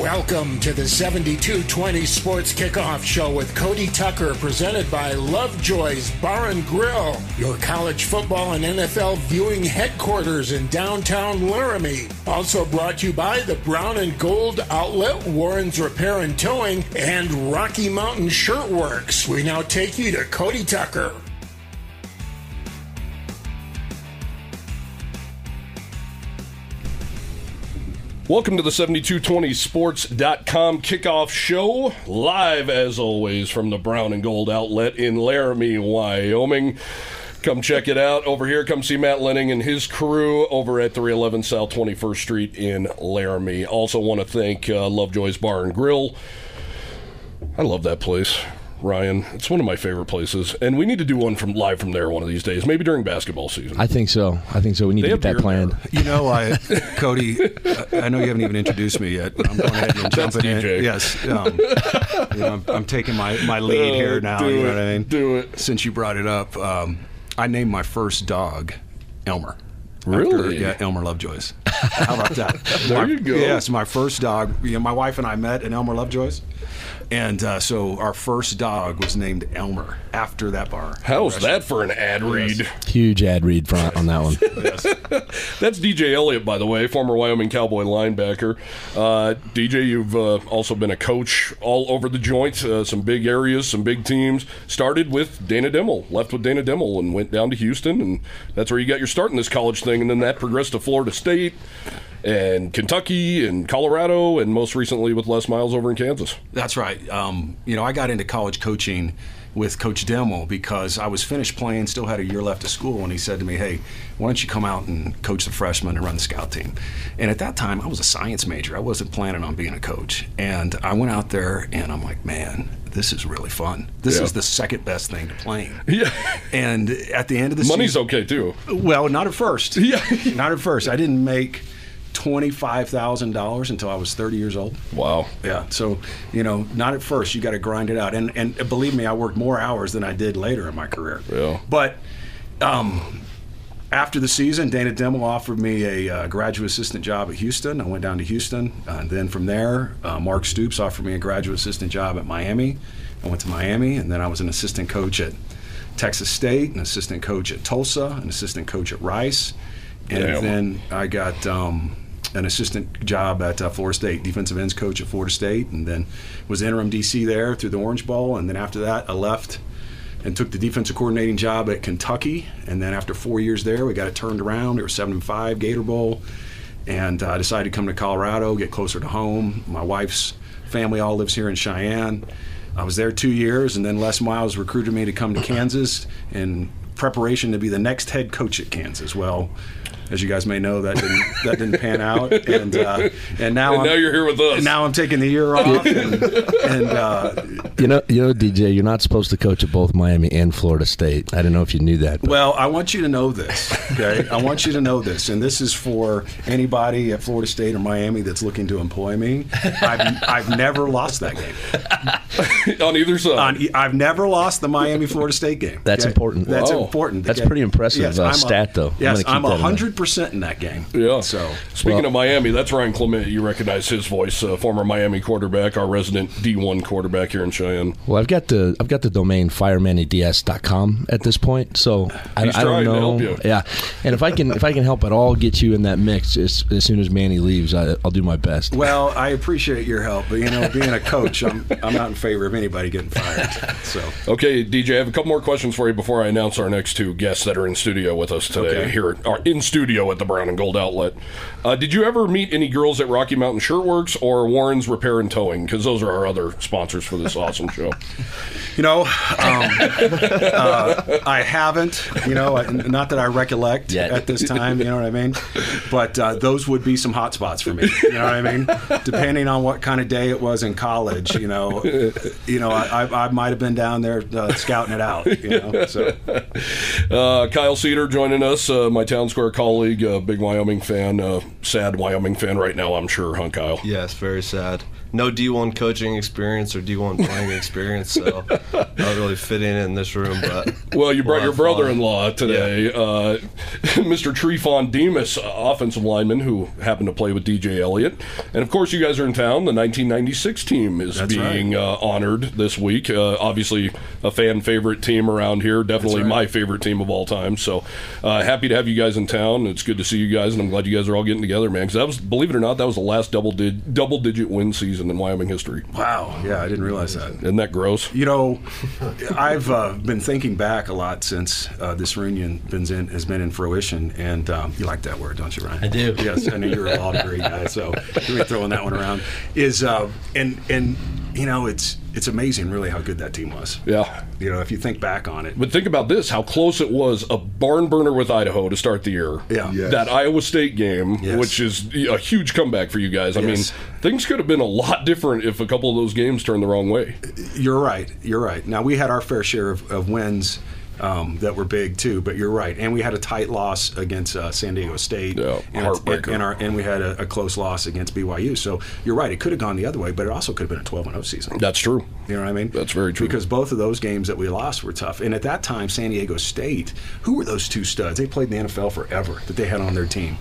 Welcome to the 7220 Sports Kickoff Show with Cody Tucker, presented by Lovejoy's Bar and Grill, your college football and NFL viewing headquarters in downtown Laramie. Also brought to you by the Brown and Gold Outlet, Warren's Repair and Towing, and Rocky Mountain Shirtworks. We now take you to Cody Tucker. Welcome to the 7220sports.com kickoff show, live as always from the Brown and Gold outlet in Laramie, Wyoming. Come check it out over here. Come see Matt Lenning and his crew over at 311 South 21st Street in Laramie. Also, want to thank uh, Lovejoy's Bar and Grill. I love that place. Ryan. It's one of my favorite places, and we need to do one from live from there one of these days, maybe during basketball season. I think so. I think so. We need They to get that beer planned. there. You know, I, Cody, I I know you haven't even introduced me yet, but I'm going ahead and That's jumping DJ. in. Yes, um, you know, I'm, I'm taking my, my lead Oh, here now. do you know it, what I mean? do it. Since you brought it up, um, I named my first dog Elmer. Really? After- yeah, Elmer Lovejoy's. How about that? There My- you go. Yes, my first dog. You know, my wife and I met in Elmer Lovejoy's. And uh, so our first dog was named Elmer after that bar. How's that for an ad read? Huge ad read front on that one. That's DJ Elliott, by the way, former Wyoming Cowboy linebacker. Uh, DJ, you've uh, also been a coach all over the joint, uh, some big areas, some big teams. Started with Dana Dimel, left with Dana Dimel, and went down to Houston, and that's where you got your start in this college thing. And then that progressed to Florida State and Kentucky and Colorado, and most recently with Les Miles over in Kansas. That's right. Um, you know, I got into college coaching with Coach Dimel because I was finished playing, still had a year left of school, and he said to me, "Hey, why don't you come out and coach the freshmen and run the scout team?" And at that time, I was a science major. I wasn't planning on being a coach, and I went out there, and I'm like, "Man, this is really fun. This Yeah. is the second best thing to playing." Yeah. And at the end of the Money's season, okay, too. well, not at first. Yeah. not at first. I didn't make twenty-five thousand dollars until I was thirty years old. Wow. Yeah. So, you know, not at first. You got to grind it out. And and believe me, I worked more hours than I did later in my career. Yeah. But um, after the season, Dana Dimel offered me a uh, graduate assistant job at Houston. I went down to Houston, uh, and then from there, uh, Mark Stoops offered me a graduate assistant job at Miami. I went to Miami, and then I was an assistant coach at Texas State, an assistant coach at Tulsa, an assistant coach at Rice, and Damn. then I got um, an assistant job at uh, Florida State, defensive ends coach at Florida State, and then was interim DC there through the Orange Bowl, and then after that, I left and took the defensive coordinating job at Kentucky, and then after four years there, we got it turned around. It was seven and five, Gator Bowl, and uh, I decided to come to Colorado, get closer to home. My wife's family all lives here in Cheyenne. I was there two years, and then Les Miles recruited me to come to Kansas in preparation to be the next head coach at Kansas. Well, as you guys may know, that didn't that didn't pan out, and uh, and now And I'm, now you're here with us. and now I'm taking the year off, and, and uh, You know, you know, DJ, you're not supposed to coach at both Miami and Florida State. I don't know if you knew that. But Well, I want you to know this, okay? I want you to know this, and this is for anybody at Florida State or Miami that's looking to employ me. I've, I've never lost that game. on either side. On, I've never lost the Miami Florida State game. That's okay? important. That's Wow. important. That's Okay? pretty impressive, Yes, uh, I'm a- stat, though. I'm Yes, I'm keep that in mind. hundred percent in that game. Yeah. So Speaking Well- of Miami, that's Ryan Clement. You recognize his voice, uh, former Miami quarterback, our resident D1 quarterback here in Cheyenne. well, I've got the I've got the domain firemanyds.com at this point, so I, He's I don't trying to know. help you. Yeah, and if I can if I can help at all get you in that mix as, as soon as Manny leaves, I, I'll do my best. Well, I appreciate your help, but you know, being a coach, I'm I'm not in favor of anybody getting fired. So Okay, DJ, I have a couple more questions for you before I announce our next two guests that are in studio with us today. Okay. Here, are in studio at the Brown and Gold Outlet. Uh, did you ever meet any girls at Rocky Mountain Shirtworks or Warren's Repair and Towing? Because those are our other sponsors for this awesome show. You know, um, uh, I haven't. You know, not that I recollect Yet. at this time. You know what I mean? But uh, those would be some hot spots for me. You know what I mean? Depending on what kind of day it was in college. You know, you know, I, I, I might have been down there uh, scouting it out. You know, so Uh, Kyle Cedar joining us, uh, my Town Square colleague, uh, big Wyoming fan, uh, sad Wyoming fan right now, I'm sure, huh, Kyle? Yes, very sad. No D1 coaching experience or D1 playing experience, so not really fitting in this room. But Well, you brought your brother-in-law today, uh, Mr. Trefon Demas, uh, offensive lineman who happened to play with DJ Elliott, and of course, you guys are in town. The 1996 team is That's being uh, honored this week. Uh, obviously, a fan favorite team around here. Definitely right. my favorite team of all time. So uh, happy to have you guys in town. It's good to see you guys, and I'm glad you guys are all getting together, man. Because that was, believe it or not, that was the last double did double digit win season in Wyoming history. wow, yeah, I didn't realize that. Isn't that gross? You know, I've uh, been thinking back a lot since uh, this reunion been in, has been in fruition, and um, you like that word, don't you, Ryan? I do. Yes, I know you're a law degree guy, so you're throwing that one around. Is uh, and and you know, it's it's amazing, really, how good that team was. Yeah. You know, if you think back on it, But think about this: how close it was a barn burner with Idaho to start the year. Yeah. Yes. That Iowa State game, Yes. which is a huge comeback for you guys. I Yes. mean, things could have been a lot different if a couple of those games turned the wrong way. You're right. You're right. Now we had our fair share of, of wins um, that were big too, but you're right. And we had a tight loss against uh, San Diego State. Yeah, and, heartbreaker. and, and our, and we had a, a close loss against BYU. So you're right. It could have gone the other way, but it also could have been a 12 0 season. That's true. You know what I mean? That's very true. Because both of those games that we lost were tough. And at that time, San Diego State, who were those two studs? They played in the NFL forever that they had on their team.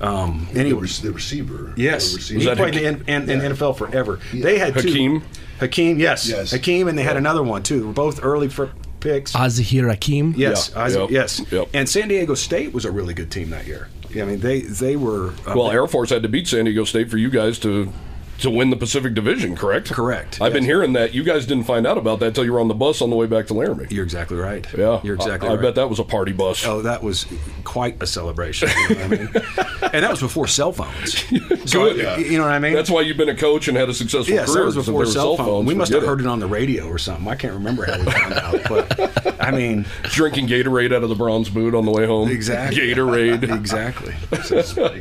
Um, The, anyway, rec- the receiver. Yes, The receiver. he played Hakim? in, in, in NFL forever. They had two. Hakim? Hakim, yes, Yes. Hakim, and they had another one too. They were both early for picks. Az-Zahir Hakim. yes, Yeah, Isaac- yep, yes. yep. And San Diego State was a really good team that year. I mean, they they were uh, Well, Air Force had to beat San Diego State for you guys to to win the Pacific Division, correct? Correct, I've been hearing that. You guys didn't find out about that until you were on the bus on the way back to Laramie. You're exactly right. yeah, you're exactly I, I right. bet that was a party bus. Oh, that was quite a celebration. You know what I mean? and that was before cell phones. So, Good. Yeah. You know what I mean? That's why you've been a coach and had a successful Yes, career. that was before cell phones. We must have heard it on the radio or something. I can't remember how we found out, but I mean, Drinking Gatorade out of the bronze boot on the way home. Exactly. Gatorade. exactly.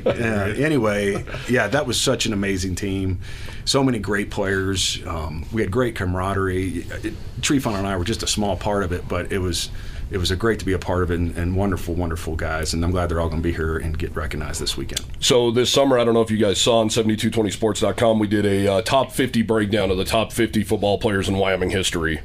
Yeah, anyway, yeah, that was such an amazing team. So many great players. Um, we had great camaraderie. It, Trefon and I were just a small part of it, but it was it was a great to be a part of it and, and wonderful, wonderful guys. And I'm glad they're all going to be here and get recognized this weekend. So this summer, I don't know if you guys saw on 7220sports.com, we did a uh, top 50 breakdown of the top 50 football players in Wyoming history.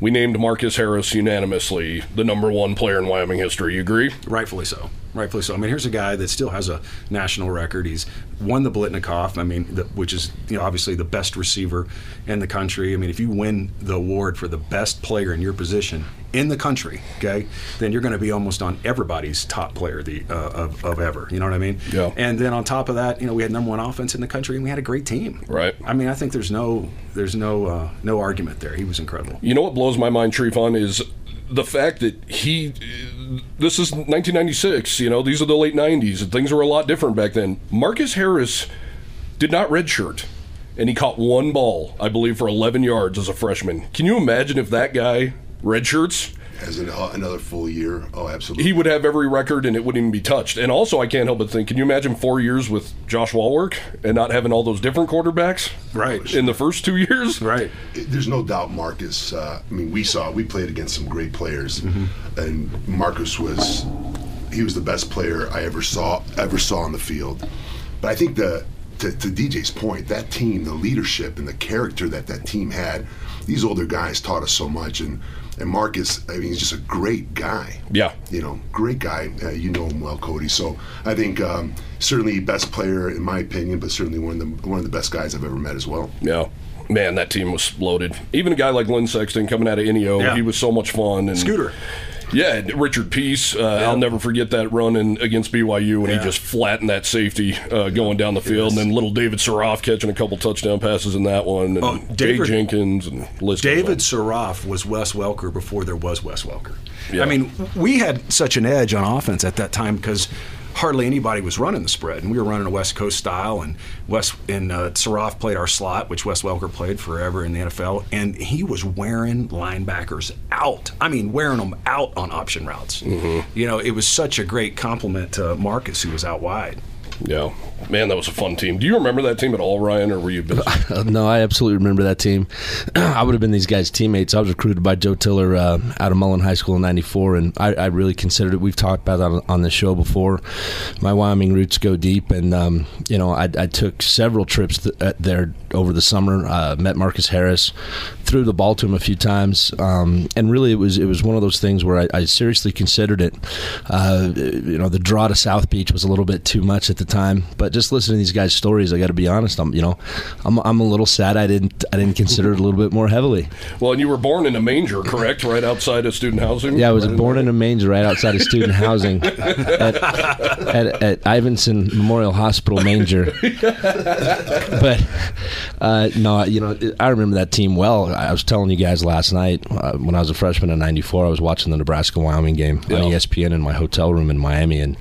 We named Marcus Harris unanimously the number one player in Wyoming history. You agree? Rightfully so. Rightfully so. I mean, here's a guy that still has a national record. He's won the Biletnikoff. I mean, the, which is you know obviously the best receiver in the country. I mean, if you win the award for the best player in your position in the country, okay, then you're going to be almost on everybody's top player the uh, of, of ever. You know what I mean? Yeah. And then on top of that, you know, we had number one offense in the country, and we had a great team. Right. I mean, I think there's no there's no uh, no argument there. He was incredible. You know what blows my mind, Trefon, is the fact that he. This is 1996. You know, these are the late 90s, and things were a lot different back then. Marcus Harris did not redshirt, and he caught one ball, I believe, for 11 yards as a freshman. Can you imagine if that guy redshirts? As an, uh, another full year. Oh, absolutely. He would have every record, and it wouldn't even be touched. And also, I can't help but think: Can you imagine four years with Josh Wallwork and not having all those different quarterbacks Right. in the first two years? Right. There's no doubt Marcus. Uh, I mean, we saw we played against some great players, Mm-hmm. and Marcus was he was the best player I ever saw ever saw on the field. But I think the to, to DJ's point, that team, the leadership and the character that that team had, these older guys taught us so much. And and Marcus, I mean, he's just a great guy. Yeah. you know, great guy. Uh, you know him well, Cody. So I think um, certainly best player in my opinion, but certainly one of the one of the best guys I've ever met as well. Yeah. Man, that team was loaded. Even a guy like Lynn Sexton coming out of NEO, Yeah. he was so much fun. And Scooter. Yeah, Richard Peace. Uh, I'll never forget that run in, against BYU when Yeah. he just flattened that safety uh, going down the field, and then little David Saroff catching a couple touchdown passes in that one, and Oh, Jay Jenkins and list David on. Saroff was Wes Welker before there was Wes Welker. Yeah. I mean, we had such an edge on offense at that time because hardly anybody was running the spread, and we were running a West Coast style. And Wes and uh, Saroff played our slot, which Wes Welker played forever in the NFL, and he was wearing linebackers out. I mean, wearing them out on option routes. Mm-hmm. You know, it was such a great compliment to Marcus, who was out wide. Yeah, man, that was a fun team. Do you remember that team at all, Ryan, or were you busy? No, I absolutely remember that team. I would have been these guys' teammates. I was recruited by Joe Tiller uh, out of Mullen High School in '94, and I, I, really considered it. We've talked about that on, on the show before. My Wyoming roots go deep, and um, you know, I, I, took several trips th- uh, there over the summer. Uh, met Marcus Harris, threw the ball to him a few times, um, and really, it was it was one of those things where I, I seriously considered it. Uh, you know, the draw to South Beach was a little bit too much at the time, but just listening to these guys' stories, I got to be honest. I'm you know, I'm, I'm a little sad I didn't I didn't consider it a little bit more heavily. Well, and you were born in a manger, correct? Right outside of student housing. Yeah, I was right born in, in a manger right outside of student housing at, at, at, Ivinson Memorial Hospital manger. but uh, no, you know, I remember that team well. I was telling you guys last night uh, when I was a freshman in '94. I was watching the Nebraska Wyoming game yeah. on ESPN in my hotel room in Miami, and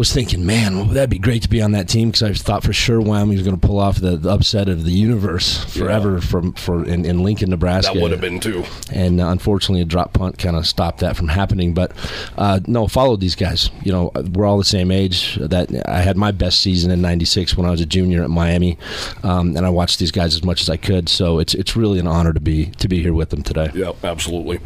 was thinking, man, well, that'd be great to be on that team because I thought for sure Wyoming was going to pull off the, the, upset of the universe forever yeah. from for in, in, Lincoln, Nebraska. That would have been too. And uh, unfortunately, a drop punt kind of stopped that from happening. But uh, no, followed these guys. You know, we're all the same age. That I had my best season in '96 when I was a junior at Miami, um, and I watched these guys as much as I could. So it's it's really an honor to be to be here with them today. Yeah, absolutely.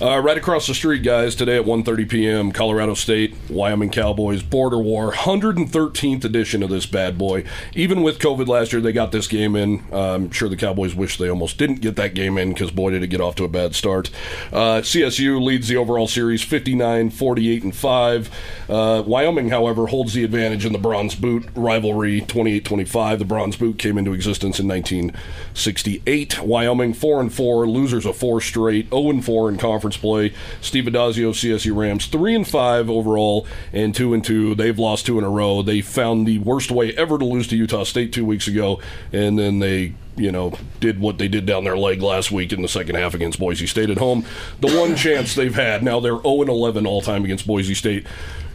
Uh, right across the street, guys. Today at 1:30 p.m., Colorado State, Wyoming Cowboys border war, 113th edition of this bad boy. Even with COVID last year, they got this game in. Uh, I'm sure the Cowboys wish they almost didn't get that game in because boy did it get off to a bad start. Uh, CSU leads the overall series 59, 48, and five. Uh, Wyoming, however, holds the advantage in the Bronze Boot rivalry 28 25. The Bronze Boot came into existence in 1968. Wyoming 4 and 4, losers of four straight, 0 and 4 in conference play. Steve Addazio, CSU Rams 3 and 5 overall, and 2 and 2. They've lost two in a row. They found the worst way ever to lose to Utah State two weeks ago, and then they you know, did what they did down their leg last week in the second half against Boise State at home. The one chance they've had. Now they're 0 11 all time against Boise State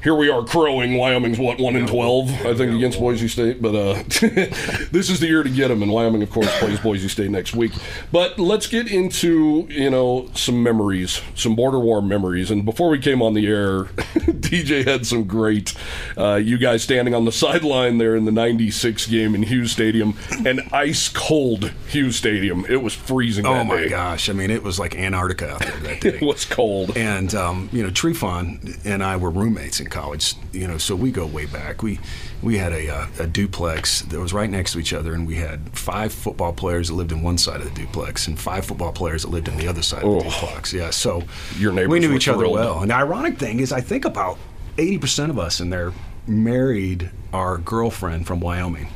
here we are crowing. Wyoming's what one in twelve, I think, against Boise State. But uh, this is the year to get them, and Wyoming, of course, plays Boise State next week. But let's get into you know some memories, some border war memories. And before we came on the air, DJ had some great. Uh, you guys standing on the sideline there in the '96 game in Hughes Stadium, an ice cold Hughes Stadium. It was freezing. Oh my day. gosh! I mean, it was like Antarctica out there that day. it was cold. And um, you know, Trefon and I were roommates in college, you know, so we go way back. We we had a, uh, a duplex that was right next to each other, and we had five football players that lived in one side of the duplex and five football players that lived in the other side oh. of the duplex. Yeah, so your neighbors we knew each other well. And the ironic thing is, I think about eighty percent of us in there married our girlfriend from Wyoming.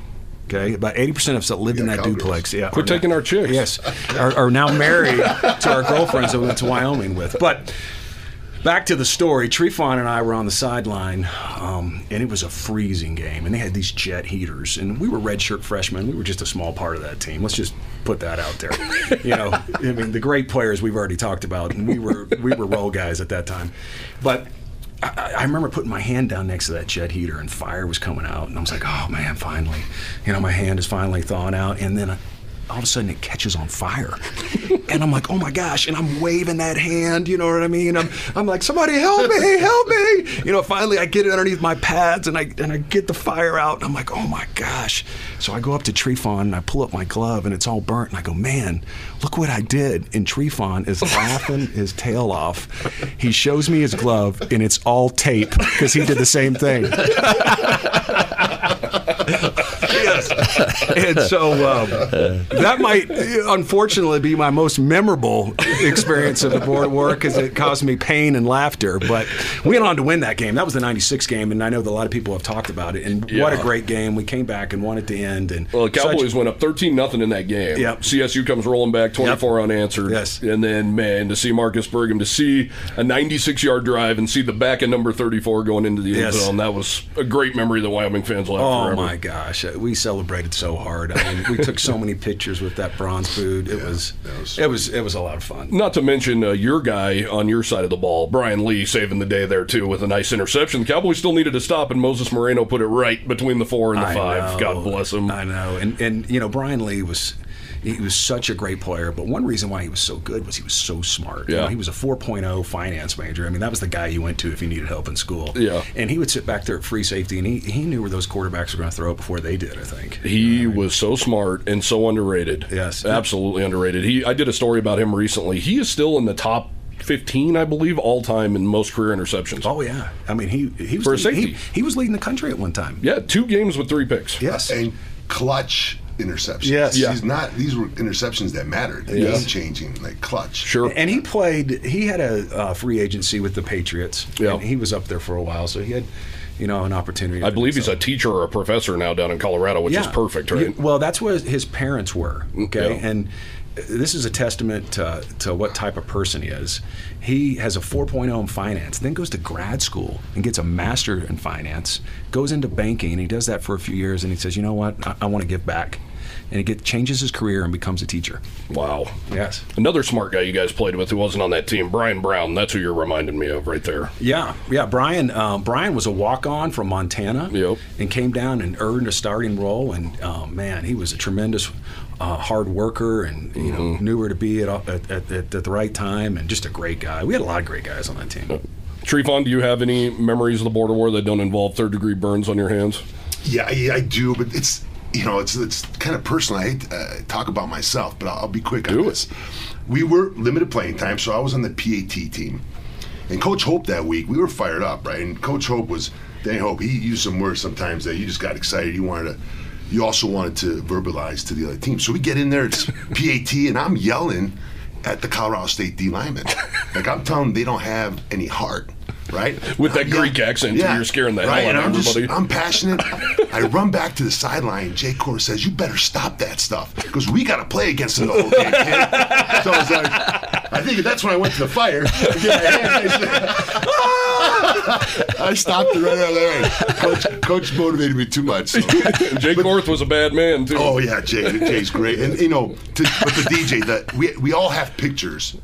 Okay, about eighty percent of us that lived yeah, in that duplex, yeah, quit taking now, our chicks. Yes, are, are now married to our girlfriends that we went to Wyoming with. But back to the story. Trefon and I were on the sideline, um, and it was a freezing game. And they had these jet heaters, and we were redshirt freshmen. We were just a small part of that team. Let's just put that out there. you know, I mean, the great players we've already talked about, and we were we were role guys at that time. But I, I, remember putting my hand down next to that jet heater, and fire was coming out, and I was like, "Oh man, finally!" You know, my hand is finally thawing out, and then all of a sudden it catches on fire. and I'm like, oh my gosh. And I'm waving that hand, you know what I mean? I'm, I'm like, somebody help me, help me. You know, finally I get it underneath my pads and I, and I get the fire out. And I'm like, oh my gosh. So I go up to Trefon and I pull up my glove and it's all burnt. And I go, man, look what I did. And Trefon is laughing his tail off. He shows me his glove and it's all tape because he did the same thing. yes. And so um, that might, unfortunately, be my most memorable experience of the board war because it caused me pain and laughter. But we went on to win that game. That was the '96 game, and I know that a lot of people have talked about it. And yeah. what a great game! We came back and won at the end. And well, the Cowboys such, went up 13 nothing in that game. Yep. CSU comes rolling back 24 yep. unanswered. Yes. And then man, to see Marcus Burgum, to see a 96 yard drive and see the back of number 34 going into the end zone, that was a great memory that Wyoming fans will have oh, forever. my gosh, we celebrated so hard. I mean, we took so many pictures with that bronze boot. It yeah, was, was, it was it was a lot of fun. Not to mention uh, your guy on your side of the ball, Brian Lee, saving the day there too with a nice interception. The Cowboys still needed to stop, and Moses Moreno put it right between the four and the I five. Know, God bless him. I know, and and you know Brian Lee was He was such a great player, but one reason why he was so good was he was so smart. You Yeah. know, he was a 4.0 finance major. I mean, that was the guy you went to if you needed help in school. Yeah. And he would sit back there at free safety, and he, he knew where those quarterbacks were going to throw it before they did, I think. He was so smart and so underrated. Yes. absolutely underrated. He, I did a story about him recently. He is still in the top fifteen, I believe, all time in most career interceptions. Oh, yeah. I mean, he, he was For a he- safety. He, he was leading the country at one time. Yeah, two games with three picks. Yes. and clutch interceptions. Yes. Yeah. These not these were interceptions that mattered. Yes. Game changing, like clutch. Sure. And he played. He had a uh, free agency with the Patriots. Yeah. And he was up there for a while, so he had, you know, an opportunity. I believe do he's a teacher or a professor now down in Colorado, which is perfect, right? Yeah, well, that's where his parents were. Okay, Yeah. and this is a testament to, to what type of person he is. He has a 4.0 in finance, then goes to grad school and gets a master in finance, goes into banking, and he does that for a few years, and he says, you know what, I, I want to give back. And he changes his career and becomes a teacher. Wow. Yes. Another smart guy you guys played with who wasn't on that team, Brian Brown. That's who you're reminding me of right there. Yeah, yeah. Brian, um, Brian was a walk-on from Montana, Yep. and came down and earned a starting role. And oh, man, he was a tremendous uh, hard worker, and you know Mm-hmm. knew where to be at, at, at, at the right time, and just a great guy. We had a lot of great guys on that team. Trefon, do you have any memories of the border war that don't involve third degree burns on your hands? Yeah, yeah, I do, but it's you know it's it's kind of personal. I hate to uh, talk about myself, but I'll, I'll be quick Do on it. this. We were limited playing time, so I was on the PAT team, and Coach Hope that week we were fired up, right? And Coach Hope was Danny Hope. He used some words sometimes that you just got excited. You wanted to. You also wanted to verbalize to the other team. So we get in there, it's PAT, and I'm yelling at the Colorado State D linemen. Like I'm telling them they don't have any heart, right? With that I'm Greek yelling- accent, too, you're scaring the hell right, out of I'm just- everybody. I'm passionate. I run back to the sideline. Jay Core says, "You better stop that stuff because we got to play against them the whole game." kid." so I was like, I think that's when I went to the fire. to get my hands. I said! I stopped it right out there. Coach, coach motivated me too much. So. Jake North was a bad man, too. Oh yeah, Jay. Jay's great, and you know, to, but the DJ that we we all have pictures.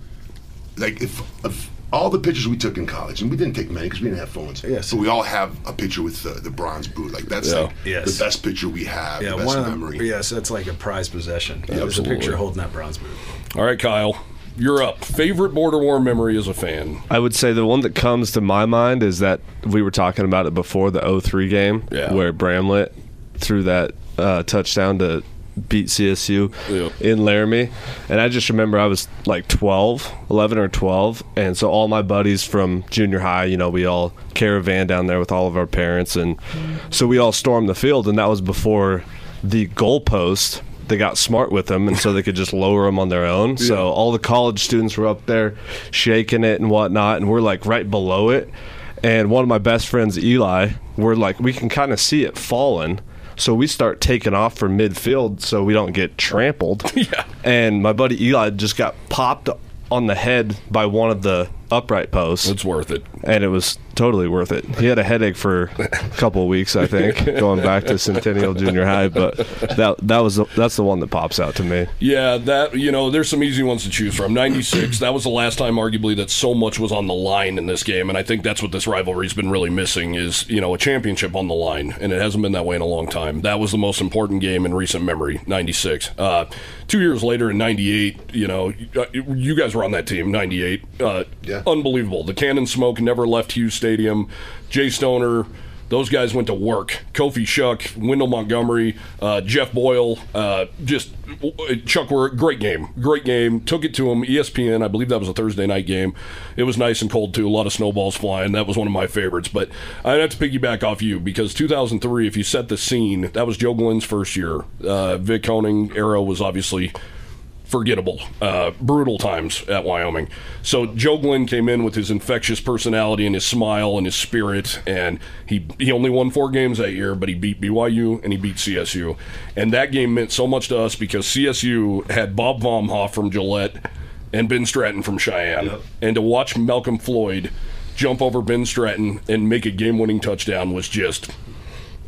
Like if, if all the pictures we took in college, and we didn't take many because we didn't have phones. Yes. But we all have a picture with the, the bronze boot. Like that's Yeah. like Yes. the best picture we have. Yeah, the best one of memory. them. Yes, that's like a prized possession. Yeah, There's a picture holding that bronze boot. All right, Kyle, you're up. Favorite border war memory as a fan? I would say the one that comes to my mind is that we were talking about it before the 03 game Yeah. where Bramlett threw that uh, touchdown to beat CSU Yeah. in Laramie. And I just remember I was like 12, 11 or 12. And so all my buddies from junior high, you know, we all caravan down there with all of our parents. And so we all stormed the field. And that was before the goalpost. They got smart with them, and so they could just lower them on their own. So all the college students were up there shaking it and whatnot, and we're like right below it. And one of my best friends, Eli, we're like, we can kind of see it falling. So we start taking off for midfield so we don't get trampled. Yeah. And my buddy Eli just got popped on the head by one of the upright posts. It's worth it. and it was totally worth it. He had a headache for a couple of weeks, I think, going back to Centennial Junior High. But that that was the, that's the one that pops out to me. Yeah, that you know, there's some easy ones to choose from. '96, that was the last time, arguably, that so much was on the line in this game, and I think that's what this rivalry's been really missing is you know a championship on the line, and it hasn't been that way in a long time. That was the most important game in recent memory. '96. Uh, two years later, in '98, you know, uh, you guys were on that team. '98. Uh, Yeah. Unbelievable. The cannon smoke never left Hughes Stadium. Jay Stoner. Those guys went to work. Kofi Shuck, Wendell Montgomery, uh, Jeff Boyle, uh, just Chuck were great game, great game. Took it to him. ESPN, I believe that was a Thursday night game. It was nice and cold too. A lot of snowballs flying. That was one of my favorites. But I'd have to piggyback off you because 2003, if you set the scene, that was Joe Glenn's first year. Uh, Vic Koenning era was obviously forgettable, uh, brutal times at Wyoming. So Joe Glenn came in with his infectious personality and his smile and his spirit, and he he only won four games that year, but he beat BYU and he beat CSU, and that game meant so much to us because CSU had Bob Baumhoff from Gillette and Ben Stratton from Cheyenne, and to watch Malcolm Floyd jump over Ben Stratton and make a game-winning touchdown was just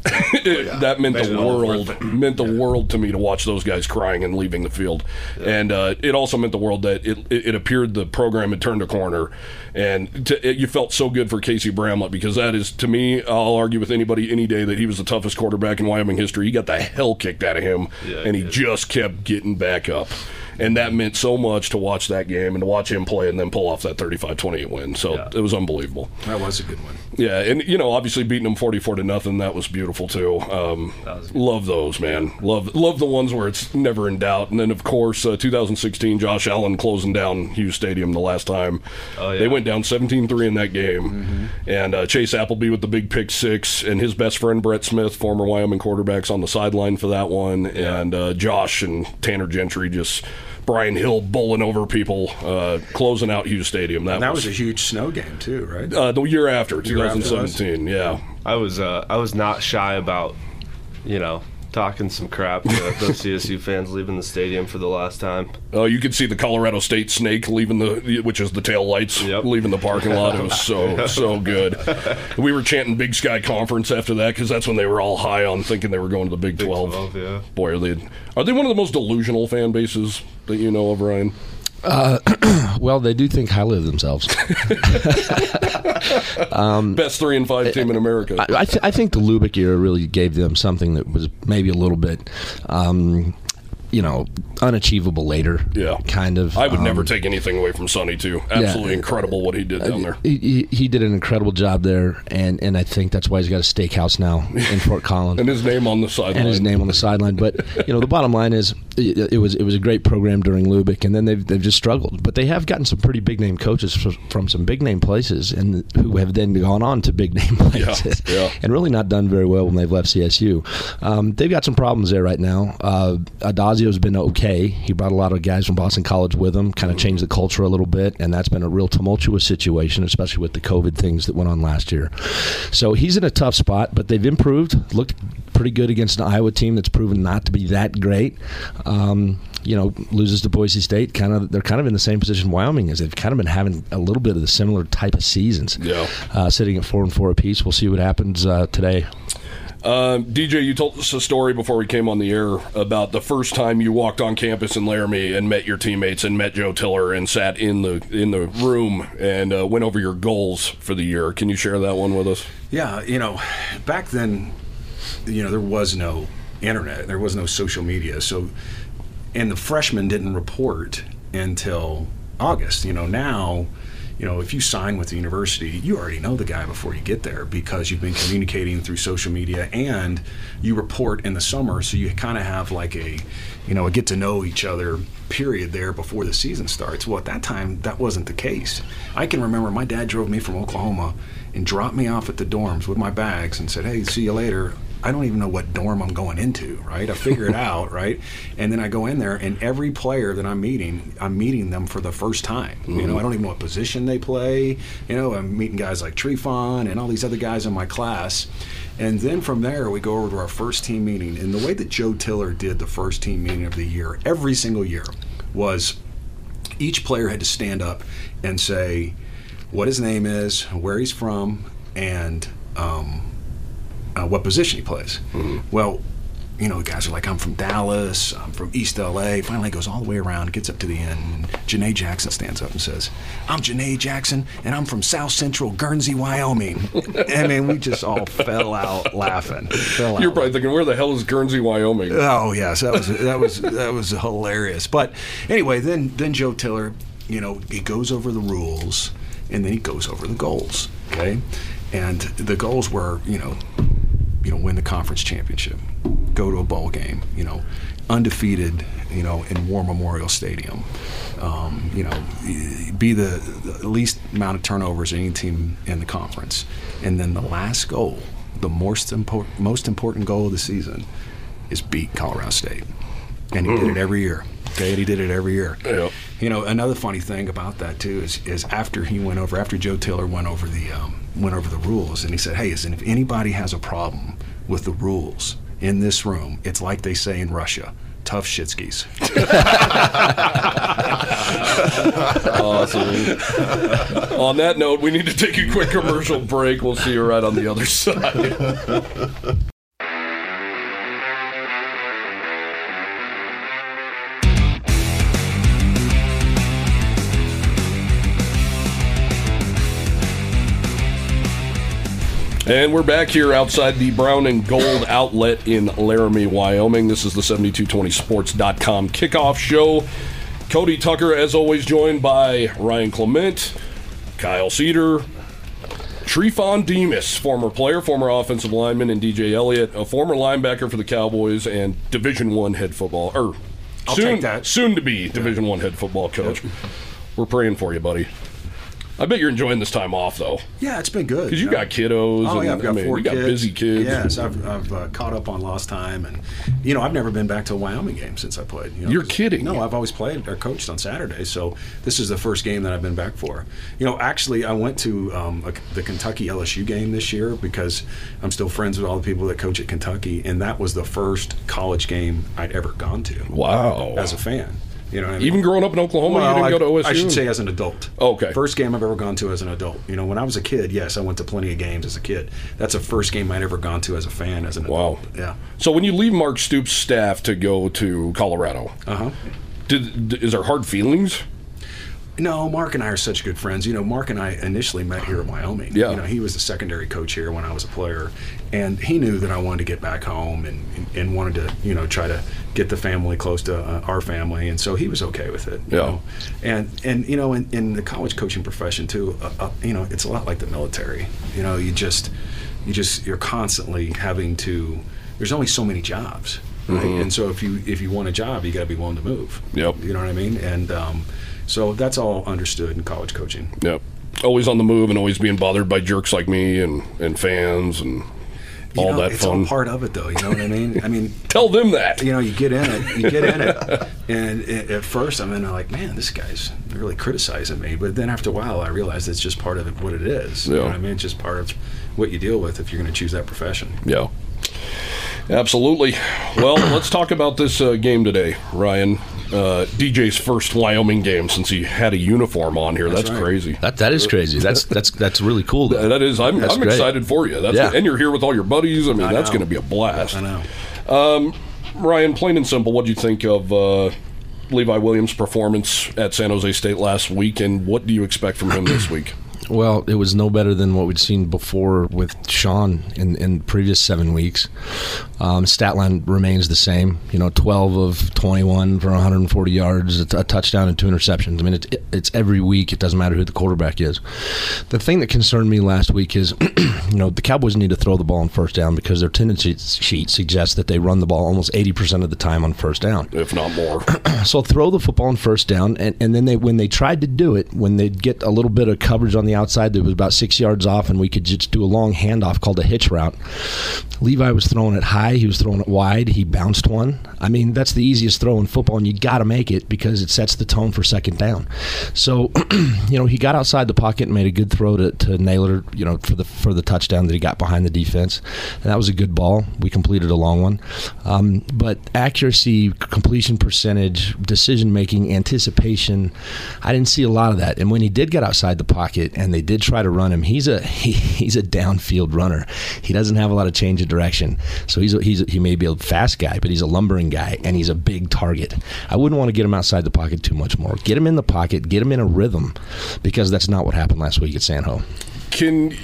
It- that meant the world meant the world to me to watch those guys crying and leaving the field, and uh, it also meant the world that it, it, it appeared the program had turned a corner, and to, it, you felt so good for Casey Bramlett because that is to me I'll argue with anybody any day that he was the toughest quarterback in Wyoming history. He got the hell kicked out of him, Yeah, and he just kept getting back up. And that meant so much to watch that game and to watch him play and then pull off that 35-28 win. So Yeah. it was unbelievable. That was a good one. Yeah, and you know, obviously beating them forty-four to nothing, that was beautiful too. Um, was love those, man. Love love the ones where it's never in doubt. And then of course, uh, 2016, Josh Allen closing down Hughes Stadium the last time. Oh, yeah. They went down 17-3 in that game, and uh, Chase Appleby with the big pick six, and his best friend Brett Smith, former Wyoming quarterbacks, on the sideline for that one, and uh, Josh and Tanner Gentry just. Brian Hill bowling over people, uh, closing out Hughes Stadium. That, that was a huge snow game too, right? uh, the year after, Year after 2017. yeah. I was uh, I was not shy about, you know, talking some crap to those CSU fans leaving the stadium for the last time. Uh, you could see the Colorado State snake leaving the, which is the tail lights, Yep. leaving the parking lot. It was so so good. We were chanting Big Sky Conference after that because that's when they were all high on thinking they were going to the Big Twelve. 12, yeah. Boy, are they are they one of the most delusional fan bases that you know of, Ryan? Well, they do think highly of themselves. um, Best three and five team in America. I, I, th- I think the Lubick era really gave them something that was maybe a little bit, um, you know, unachievable later. Yeah. kind of. I would never um, take anything away from Sonny too. Absolutely incredible what he did down there. He, he, did an incredible job there, and, and I think that's why he's got a steakhouse now in Fort Collins. And his name on the sideline. and his name on the sideline. But you know, the bottom line is, it, it was it was a great program during Lubick, and then they've they've just struggled. But they have gotten some pretty big name coaches from, from some big name places, and who have then gone on to big name places, yeah. and really not done very well when they've left CSU. Um, they've got some problems there right now. Uh, Addazio's been okay. He brought a lot of guys from Boston College with him, kind of changed the culture a little bit, and that's been a real tumultuous situation, especially with the COVID things that went on last year. So he's in a tough spot, but they've improved. Looked pretty good against an Iowa team that's proven not to be that great. Um, you know, loses to Boise State. Kind of, they're kind of in the same position Wyoming is. They've kind of been having a little bit of the similar type of seasons. Yeah. uh, sitting at four and four apiece. We'll see what happens uh, today. Um, DJ, you told us a story before we came on the air about the first time you walked on campus in Laramie and met your teammates and met Joe Tiller and sat in the in the room and uh, went over your goals for the year. Can you share that one with us? Yeah, you know, back then, you know, there was no internet, there was no social media, so, and the freshmen didn't report until August. You know, now, you know, if you sign with the university, you already know the guy before you get there because you've been communicating through social media and you report in the summer, so you kind of have like a, you know, a get to know each other period there before the season starts. Well, at that time, that wasn't the case. I can remember my dad drove me from Oklahoma and dropped me off at the dorms with my bags and said, "Hey, see you later." I don't even know what dorm I'm going into, right? I figure it out, right? And then I go in there, and every player that I'm meeting, I'm meeting them for the first time. You know, I don't even know what position they play. You know, I'm meeting guys like Trefon and all these other guys in my class. And then from there, we go over to our first team meeting. And the way that Joe Tiller did the first team meeting of the year, every single year, was each player had to stand up and say what his name is, where he's from, and um, uh, what position he plays. Well, you know, the guys are like, I'm from Dallas, I'm from East LA. Finally, goes all the way around, gets up to the end, and Janae Jackson stands up and says, I'm Janae Jackson, and I'm from South Central Guernsey, Wyoming. I mean, we just all fell out laughing. Fell You're probably thinking, where the hell is Guernsey, Wyoming? Oh yes, that was that was that was hilarious. But anyway, then then Joe Tiller, you know, he goes over the rules, and then he goes over the goals. Okay, and the goals were, you know, you know, win the conference championship, go to a bowl game, you know, undefeated, you know, in War Memorial Stadium. Um, you know, be the, the least amount of turnovers any team in the conference, and then the last goal, the most important most important goal of the season, is beat Colorado State, and he did it every year. Okay, and he did it every year. Yeah. You know, another funny thing about that too is is after he went over, after Joe Taylor went over the um, went over the rules, and he said, "Hey, listen, if anybody has a problem with the rules in this room, it's like they say in Russia." Tough shitskis. Awesome. on that note, we need to take a quick commercial break. We'll see you right on the other side. And we're back here outside the Brown and Gold outlet in Laramie, Wyoming. This is the 7220sports.com kickoff show. Cody Tucker, as always, joined by Ryan Clement, Kyle Cedar, Trefon Demas, former player, former offensive lineman, and DJ Elliott, a former linebacker for the Cowboys and Division One head football, or I'll soon, soon to be Division One head football coach. We're praying for you, buddy. I bet you're enjoying this time off, though. Yeah, it's been good. Because you got kiddos. Oh and, yeah, I've got I mean, four you got busy kids. Yes, I've, I've uh, caught up on lost time, and you know I've never been back to a Wyoming game since I played. You know, You're kidding. No, I've always played or coached on Saturdays, so this is the first game that I've been back for. You know, actually, I went to um, a, the Kentucky LSU game this year because I'm still friends with all the people that coach at Kentucky, and that was the first college game I'd ever gone to Wow. as a fan. You know, I mean? Even growing up in Oklahoma, Well, you didn't I, go to OSU? I should say as an adult. Okay. First game I've ever gone to as an adult. You know, when I was a kid, yes, I went to plenty of games as a kid. That's the first game I'd ever gone to as a fan as an Wow. adult. Yeah. So when you leave Mark Stoops' staff to go to Colorado, Uh huh. did, is there hard feelings? No, Mark and I are such good friends. You know, Mark and I initially met here in Wyoming. Yeah. You know, he was the secondary coach here when I was a player, and he knew that I wanted to get back home and, and, and wanted to, you know, try to get the family close to uh, our family, and so he was okay with it. you Yeah. know. And and you know, in, in the college coaching profession too, uh, uh, you know, it's a lot like the military. You know, you just you just you're constantly having to. There's only so many jobs. Right? And so if you if you want a job, you got to be willing to move. Yep. You know what I mean? And um, so that's all understood in college coaching. Yep. Always on the move and always being bothered by jerks like me and, and fans and You all know, that it's fun. all part of it, though. You know what I mean? I mean, Tell them that. you know, you get in it, you get in it, and a- at first I'm in like, man, this guy's really criticizing me. But then after a while, I realize it's just part of it, what it is. You know Yeah. what I mean? It's just part of what you deal with if you're going to choose that profession. Yeah. Absolutely. Well, let's talk about this uh, game today, Ryan. Uh, DJ's first Wyoming game since he had a uniform on here. That's, That's right. crazy. That that is crazy. That's that's that's really cool. Though. That is. I'm, I'm excited for you. That's Yeah. and you're here with all your buddies. I mean, I that's going to be a blast. I know. Ryan, plain and simple, what do you think of uh, Levi Williams' performance at San Jose State last week, and what do you expect from him this week? Well, it was no better than what we'd seen before with Sean in in previous seven weeks. Um, stat line remains the same. You know, twelve of twenty one for 140 yards, a, t- a touchdown, and two interceptions. I mean, it's it's every week. It doesn't matter who the quarterback is. The thing that concerned me last week is, you know, the Cowboys need to throw the ball on first down because their tendency sheet suggests that they run the ball almost 80 percent of the time on first down. If not more. So throw the football on first down, and, and then they when they tried to do it, when they'd get a little bit of coverage on the outside that was about six yards off, and we could just do a long handoff called a hitch route. Levi was throwing it high, he was throwing it wide, he bounced one. I mean, that's the easiest throw in football, and you got to make it because it sets the tone for second down. So, you know, he got outside the pocket and made a good throw to, to Neyor, you know, for the for the touchdown that he got behind the defense, and that was a good ball. We completed a long one, um, but accuracy, completion percentage, decision making, anticipation, I didn't see a lot of that. And when he did get outside the pocket and they did try to run him, he's a he, he's a downfield runner. He doesn't have a lot of change of direction, so he's a, he's a, he may be a fast guy, but he's a lumbering guy and he's a big target. I wouldn't want to get him outside the pocket too much more. Get him in the pocket, get him in a rhythm, because that's not what happened last week at San Ho. Can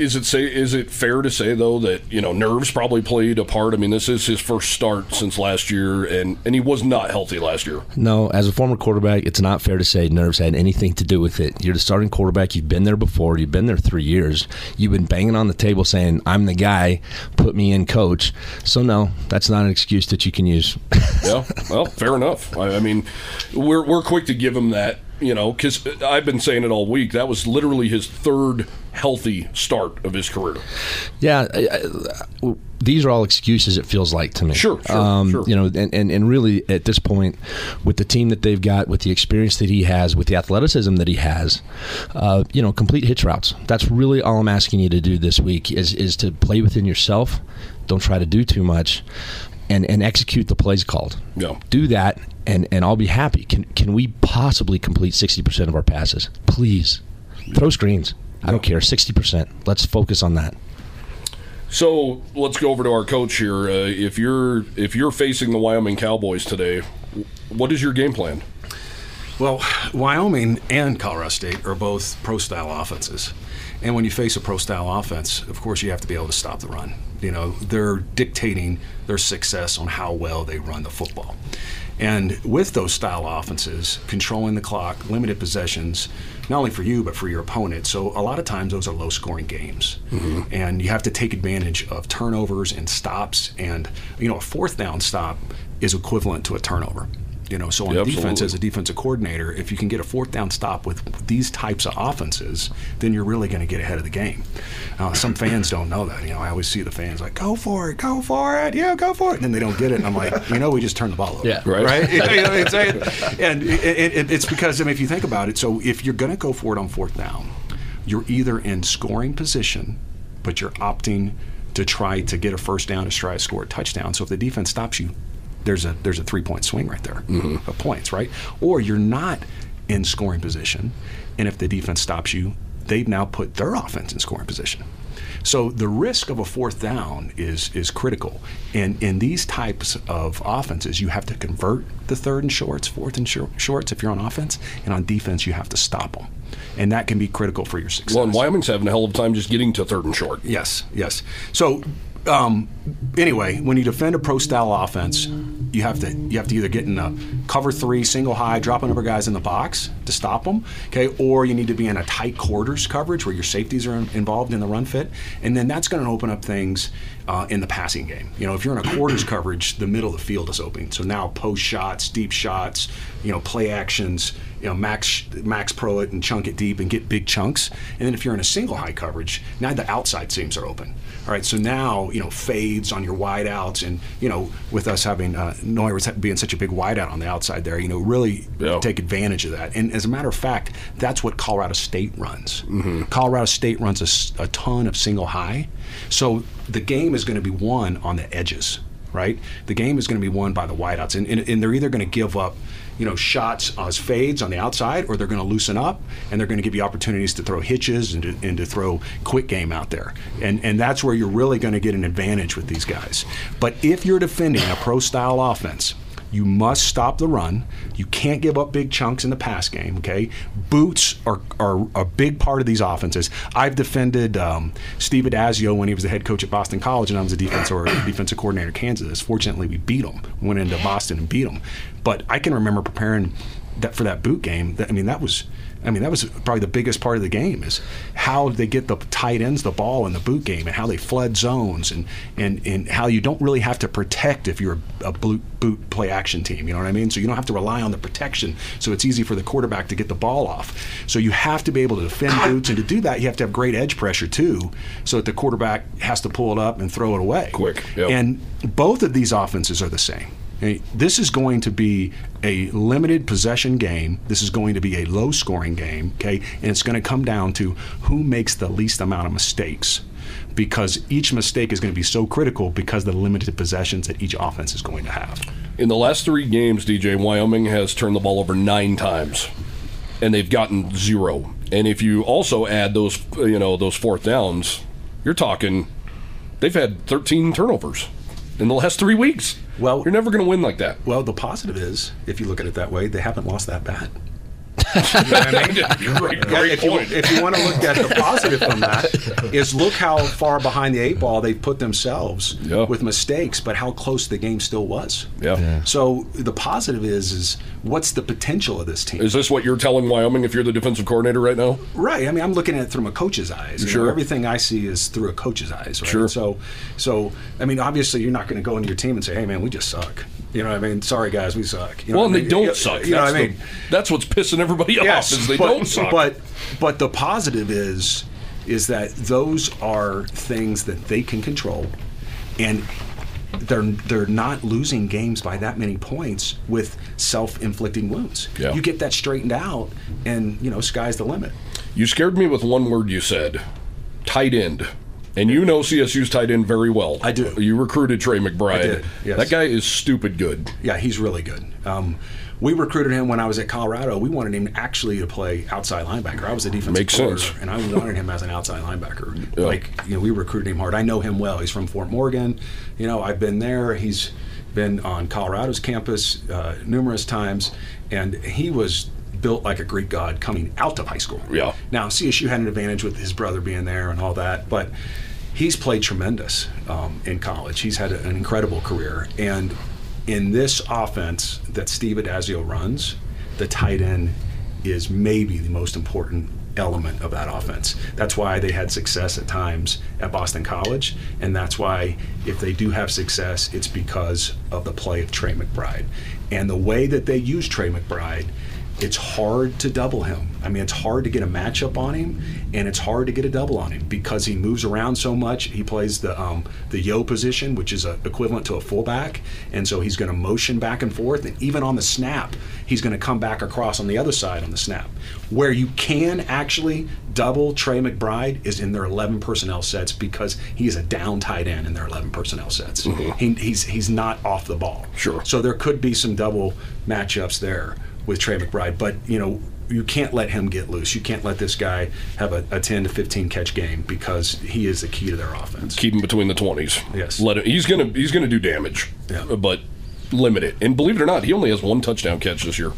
is it say is it fair to say though that you know nerves probably played a part? I mean, this is his first start since last year, and and he was not healthy last year. No, as a former quarterback, it's not fair to say nerves had anything to do with it. You're the starting quarterback. You've been there before. You've been there three years. You've been banging on the table saying, "I'm the guy. Put me in, coach." So no, that's not an excuse that you can use. Yeah, well, fair enough. I, I mean, we're we're quick to give him that, you know, because I've been saying it all week. That was literally his third healthy start of his career. Yeah, I, I, these are all excuses. It feels like to me. Sure, sure, um, sure. You know, and, and and really at this point, with the team that they've got, with the experience that he has, with the athleticism that he has, uh, you know, complete hitch routes. That's really all I'm asking you to do this week is is to play within yourself. Don't try to do too much. And, and execute the plays called. Yeah. Do that, and, and I'll be happy. Can can we possibly complete sixty percent of our passes? Please, throw screens. I don't care. Sixty percent. Let's focus on that. So let's go over to our coach here. Uh, if you're if you're facing the Wyoming Cowboys today, what is your game plan? Well, Wyoming and Colorado State are both pro style offenses. And when you face a pro style offense, of course, you have to be able to stop the run. You know, they're dictating their success on how well they run the football. And with those style offenses, controlling the clock, limited possessions, not only for you, but for your opponent. So a lot of times those are low scoring games. Mm-hmm. And you have to take advantage of turnovers and stops. And, you know, a fourth down stop is equivalent to a turnover. You know, so on Yeah, defense, as a defensive coordinator, if you can get a fourth down stop with these types of offenses, then you're really going to get ahead of the game. Uh, some fans don't know that. You know, I always see the fans like, "Go for it, go for it, yeah, go for it," and then they don't get it. And I'm like, you know, we just turned the ball over. Yeah. Right. Right. You know I'm? And it, it- it's because I mean, if you think about it, so if you're going to go for it on fourth down, you're either in scoring position, but you're opting to try to get a first down to try to score a touchdown. So if the defense stops you, there's a there's a three point swing right there of points, right? Or you're not in scoring position, and if the defense stops you, they've now put their offense in scoring position. So the risk of a fourth down is is critical, and in these types of offenses, you have to convert the third and shorts, fourth and shor- shorts if you're on offense, and on defense you have to stop them, and that can be critical for your success. Well, and Wyoming's having a hell of a time just getting to third and short. Yes, yes. So, um, anyway, when you defend a pro style offense, you have to you have to either get in a cover three, single high, drop a number of guys in the box to stop them, okay, or you need to be in a tight quarters coverage where your safeties are in- involved in the run fit, and then that's going to open up things uh, in the passing game. You know, if you're in a quarters coverage, the middle of the field is open. So now post shots, deep shots, you know, play actions, you know, max max pro it and chunk it deep and get big chunks. And then if you're in a single high coverage, now the outside seams are open. All right, so now you know fades on your wide outs, and you know with us having uh, Neyor being such a big wide out on the outside there, you know really Yeah. take advantage of that. And as a matter of fact, that's what Colorado State runs. Colorado State runs a ton of single high, so the game is going to be won on the edges. Right, the game is going to be won by the wideouts, and, and, and they're either going to give up, you know, shots as fades on the outside, or they're going to loosen up, and they're going to give you opportunities to throw hitches and to, and to throw quick game out there, and and that's where you're really going to get an advantage with these guys. But if you're defending a pro style offense, you must stop the run. You can't give up big chunks in the pass game. Okay, boots are, are a big part of these offenses. I've defended um, Steve Addazio when he was the head coach at Boston College, and I was a defensive or defensive coordinator at Kansas. Fortunately, we beat him. Went into Boston and beat him. But I can remember preparing that for that boot game. That, I mean, that was. I mean, that was probably the biggest part of the game is how they get the tight ends the ball in the boot game and how they flood zones and, and, and how you don't really have to protect if you're a, a boot, boot play action team. You know what I mean? So you don't have to rely on the protection. So it's easy for the quarterback to get the ball off. So you have to be able to defend boots. And to do that, you have to have great edge pressure too so that the quarterback has to pull it up and throw it away. Quick, yep. And both of these offenses are the same. This is going to be a limited possession game. This is going to be a low scoring game, okay? And it's going to come down to who makes the least amount of mistakes because each mistake is going to be so critical because the limited possessions that each offense is going to have. In the last three games, DJ, Wyoming has turned the ball over nine times, and they've gotten zero. And if you also add those, you know, those fourth downs, you're talking they've had 13 turnovers in the last three weeks. Well- you're never going to win like that. Well, the positive is, if you look at it that way, they haven't lost that bad. You know I mean? great, great if, you, if you want to look at the positive from that, is look how far behind the eight ball they've put themselves Yeah. with mistakes, but how close the game still was. yeah. So the positive is, is what's the potential of this team? Is this what you're telling Wyoming if you're the defensive coordinator right now? Right. I mean, I'm looking at it through a coach's eyes. You know, Sure. everything I see is through a coach's eyes. Right? Sure. So, so I mean, obviously, you're not going to go into your team and say, "Hey, man, we just suck." You know what I mean? Sorry, guys, we suck. You know Well, and I they mean? don't You- suck. You know that's what I mean? The, that's what's pissing everybody off is they but, don't suck. But but the positive is is that those are things that they can control, and they're they're not losing games by that many points with self-inflicting wounds. Yeah. You get that straightened out, and you know, sky's the limit. You scared me with one word you said tight end. And you know CSU's tight end very well. I do. You recruited Trey McBride. I did, yes. That guy is stupid good. Yeah, he's really good. Um, we recruited him when I was at Colorado. We wanted him actually to play outside linebacker. I was a defensive Makes coordinator, sense. and I wanted him as an outside linebacker. Yeah. Like you know, we recruited him hard. I know him well. He's from Fort Morgan. You know, I've been there. He's been on Colorado's campus uh, numerous times, and he was built like a Greek god coming out of high school. Yeah. Now CSU had an advantage with his brother being there and all that, but he's played tremendous um, in college. He's had an incredible career, and in this offense that Steve Addazio runs, the tight end is maybe the most important element of that offense. That's why they had success at times at Boston College, and that's why if they do have success, it's because of the play of Trey McBride. And the way that they use Trey McBride it's hard to double him. I mean, it's hard to get a matchup on him, and it's hard to get a double on him because he moves around so much. He plays the um, the yo position, which is a, equivalent to a fullback, and so he's going to motion back and forth. And even on the snap, he's going to come back across on the other side on the snap. Where you can actually double Trey McBride is in their 11 personnel sets because he is a down tight end in their 11 personnel sets. He, he's he's not off the ball. Sure. So there could be some double matchups there with Trey McBride, but you know you can't let him get loose. You can't let this guy have a, a 10 to 15 catch game because he is the key to their offense. Keep him between the twenties. Yes. Let him, he's gonna he's gonna do damage. Yeah. But limit it. And believe it or not, he only has one touchdown catch this year.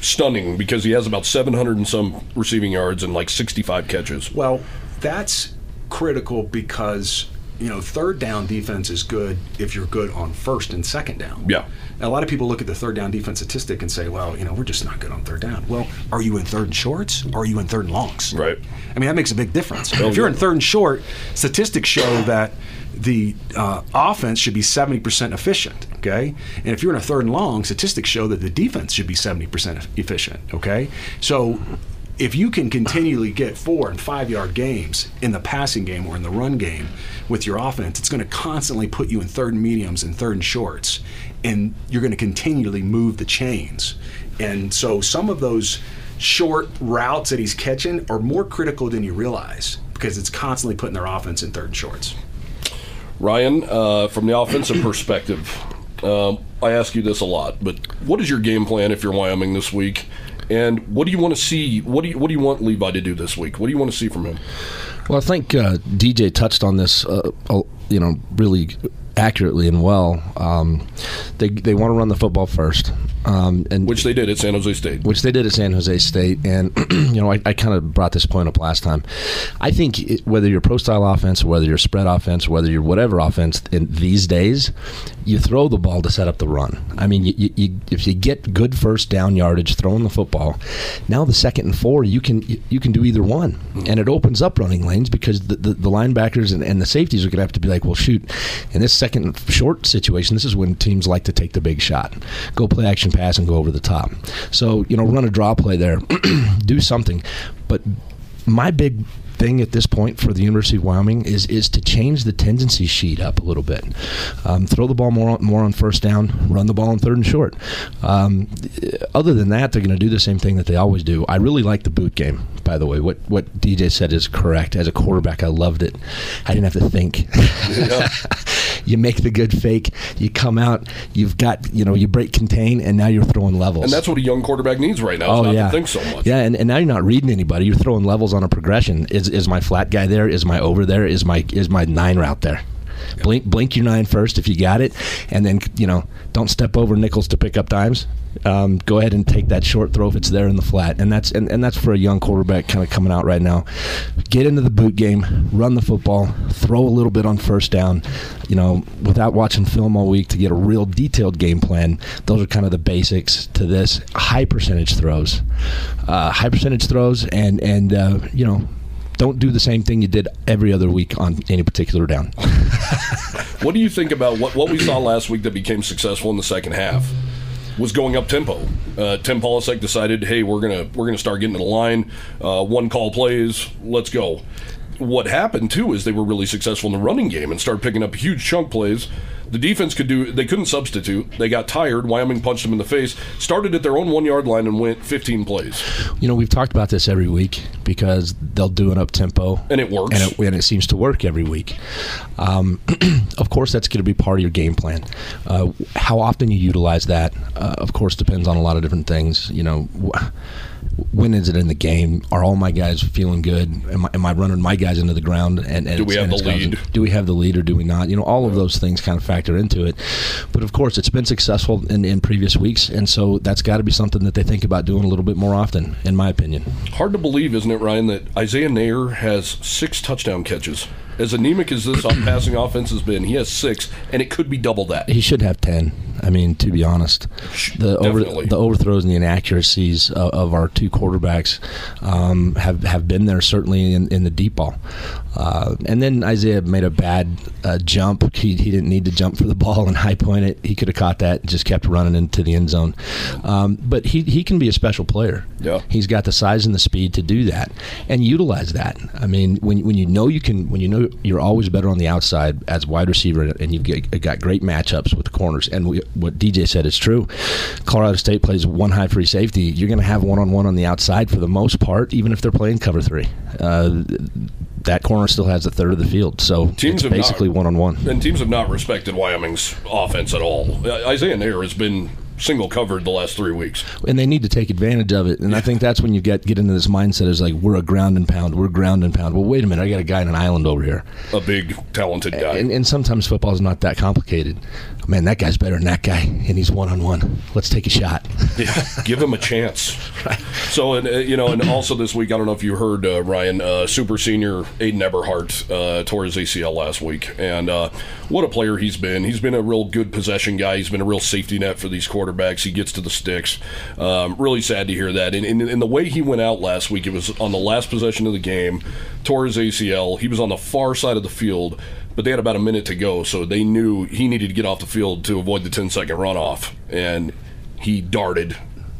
Stunning because he has about 700 and some receiving yards and like 65 catches. Well, that's critical because you know third down defense is good if you're good on first and second down. Yeah. A lot of people look at the third down defense statistic and say, well, you know, we're just not good on third down. Well, are you in third and shorts or are you in third and longs? Right. I mean, that makes a big difference. if you're in third and short, statistics show that the uh, offense should be 70% efficient, okay? And if you're in a third and long, statistics show that the defense should be 70% efficient, okay? So if you can continually get four and five yard games in the passing game or in the run game with your offense, it's going to constantly put you in third and mediums and third and shorts, and you're going to continually move the chains. And so some of those short routes that he's catching are more critical than you realize because it's constantly putting their offense in third and shorts. Ryan, uh, from the offensive perspective, um, I ask you this a lot, but what is your game plan if you're Wyoming this week? And what do you want to see? What do you What do you want Levi to do this week? What do you want to see from him? Well, I think uh, DJ touched on this, uh, you know, really accurately and well. Um, they they want to run the football first, um, and Which they did at San Jose State. which they did at San Jose State. And, you know, I, I kind of brought this point up last time. I think it, whether you're pro style offense, or whether you're spread offense, whether you're whatever offense in these days, you throw the ball to set up the run. I mean, you, you, if you get good first down yardage throwing the football, now the second and four, you can you can do either one. And it opens up running lanes because the, the, the linebackers and, and the safeties are going to have to be like, well, shoot, in this second short situation, this is when teams like to take the big shot. Go play action pass and go over the top. So, you know, run a draw play there, do something. But my big thing at this point for the University of Wyoming is is to change the tendency sheet up a little bit. Um, throw the ball more on, more on first down, run the ball on third and short. Um, other than that, they're going to do the same thing that they always do. I really like the boot game. By the way, what what DJ said is correct. As a quarterback, I loved it. I didn't have to think. you make the good fake. You come out. You've got you know you break contain, and now you're throwing levels. And that's what a young quarterback needs right now. Oh not yeah, to think so much. Yeah, and, and now you're not reading anybody. You're throwing levels on a progression. Is is my flat guy there? Is my over there? Is my is my nine route there? Blink blink your nine first if you got it, and then you know don't step over nickels to pick up dimes. Um, go ahead and take that short throw if it's there in the flat, and that's and, and that's for a young quarterback kind of coming out right now. Get into the boot game, run the football, throw a little bit on first down. You know, without watching film all week to get a real detailed game plan. Those are kind of the basics to this. High percentage throws, uh, high percentage throws, and and uh, you know. Don't do the same thing you did every other week on any particular down. What do you think about what, what we saw last week that became successful in the second half? Was going up tempo. Uh, Tim Polasek decided, hey, we're gonna we're gonna start getting to the line. Uh, one call plays, let's go. What happened too is they were really successful in the running game and started picking up huge chunk plays. The defense could do. They couldn't substitute. They got tired. Wyoming punched them in the face. Started at their own one yard line and went 15 plays, You know, we've talked about this every week because they'll do an up tempo, and it works. and it, and it seems to work every week. Um, of course, that's going to be part of your game plan. Uh, how often you utilize that, uh, of course, depends on a lot of different things. You know, wh- when is it in the game? Are all my guys feeling good? Am I, am I running my guys into the ground? And, and Do we have the causing- lead? Do we have the lead or do we not? You know, all of those things kind of factor into it. But of course, it's been successful in, in previous weeks, and so that's got to be something that they think about doing a little bit more often, in my opinion. Hard to believe, isn't it, Ryan, that Isaiah Neyor has six touchdown catches. As anemic as this passing offense has been, he has six, and it could be double that. He should have ten. I mean, to be honest, the over, the overthrows and the inaccuracies of, of our two quarterbacks um, have have been there certainly in, in the deep ball. Uh, and then Isaiah made a bad uh, jump. He, he didn't need to jump for the ball and high point it. He could have caught that and just kept running into the end zone. Um, but he, he can be a special player. Yeah. He's got the size and the speed to do that and utilize that. I mean, when, when you know you can, when you know you're always better on the outside as wide receiver and you've got, got great matchups with the corners. And we, what DJ said is true. Colorado State plays one high free safety. You're going to have one on one on the outside for the most part, even if they're playing cover three. Uh, that corner still has a third of the field. So Teams it's basically one on one. And teams have not respected Wyoming's offense at all. Isaiah Neyor has been single covered the last three weeks. and they need to take advantage of it. And I think that's when you get get into this mindset is like we're a ground and pound, we're ground and pound. Well, wait a minute, I got a guy in an island over here, A big, talented guy. and, and sometimes football is not that complicated. Man, that guy's better than that guy, and he's one on one. Let's take a shot. Yeah, give him a chance. So, and uh, you know, and also this week, I don't know if you heard uh, Ryan, uh, super senior Ayden Eberhardt uh, tore his ACL last week, and uh, what a player he's been. He's been a real good possession guy. He's been a real safety net for these quarterbacks. He gets to the sticks. Um, really sad to hear that. And, and, and the way he went out last week, it was on the last possession of the game, tore his ACL. He was on the far side of the field. But they had about a minute to go, so they knew he needed to get off the field to avoid the 10 second runoff. And he darted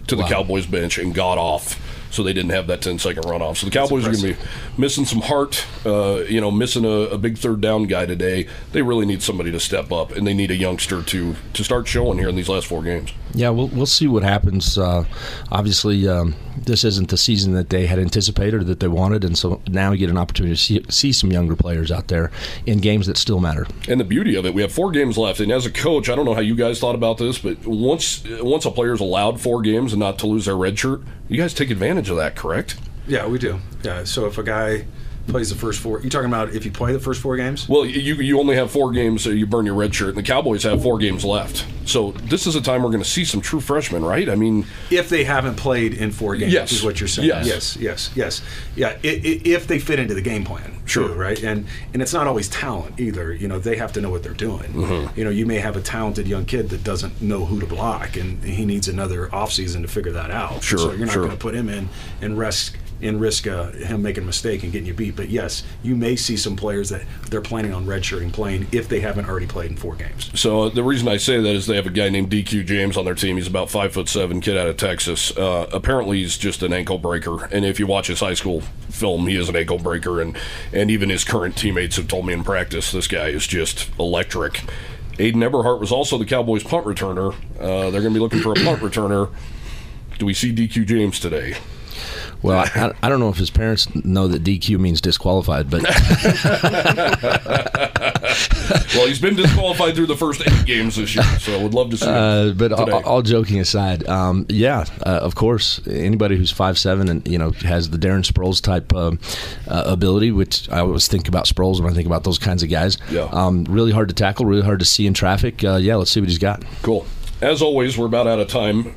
to the Cowboys bench and got off, so they didn't have that 10 second runoff. So the Cowboys are going to be missing some heart, uh, you know, missing a, a big third down guy today. They really need somebody to step up, and they need a youngster to to start showing here in these last four games. Yeah, we'll we'll see what happens. Uh, obviously, um, this isn't the season that they had anticipated or that they wanted, and so now we get an opportunity to see, see some younger players out there in games that still matter. And the beauty of it, we have four games left. And as a coach, I don't know how you guys thought about this, but once once a player's allowed four games and not to lose their red shirt, you guys take advantage of that, correct? Yeah, we do. Yeah. So if a guy plays the first four, you talking about if you play the first four games? Well, you you only have four games, so you burn your red shirt, and the Cowboys have four games left. So this is a time we're going to see some true freshmen, right? I mean, If they haven't played in four games, Yes. is what you're saying. Yes. yes, yes, yes. Yeah, i- i- if they fit into the game plan, Sure. too, right? And and it's not always talent either. You know, they have to know what they're doing. Mm-hmm. You know, you may have a talented young kid that doesn't know who to block, and he needs another offseason to figure that out. Sure, So you're not sure. going to put him in and risk and risk uh, him making a mistake and getting you beat. But yes, you may see some players that they're planning on redshirting playing if they haven't already played in four games. So the reason I say that is they have a guy named DQ James on their team. He's about five foot seven, kid out of Texas. Uh, apparently, he's just an ankle breaker. And if you watch his high school film, he is an ankle breaker. And and even his current teammates have told me in practice, this guy is just electric. Ayden Eberhardt was also the Cowboys' punt returner. Uh, they're going to be looking for a punt returner. Do we see DQ James today? Well, I, I don't know if his parents know that DQ means disqualified, but Well, he's been disqualified through the first eight games this year, so I would love to see him uh, but all, all joking aside, um, yeah, uh, of course, anybody who's five seven and you know has the Darren Sproles type uh, uh, ability, which I always think about Sproles when I think about those kinds of guys. Yeah. Um, really hard to tackle, really hard to see in traffic. Uh, yeah, let's see what he's got. Cool. As always, we're about out of time.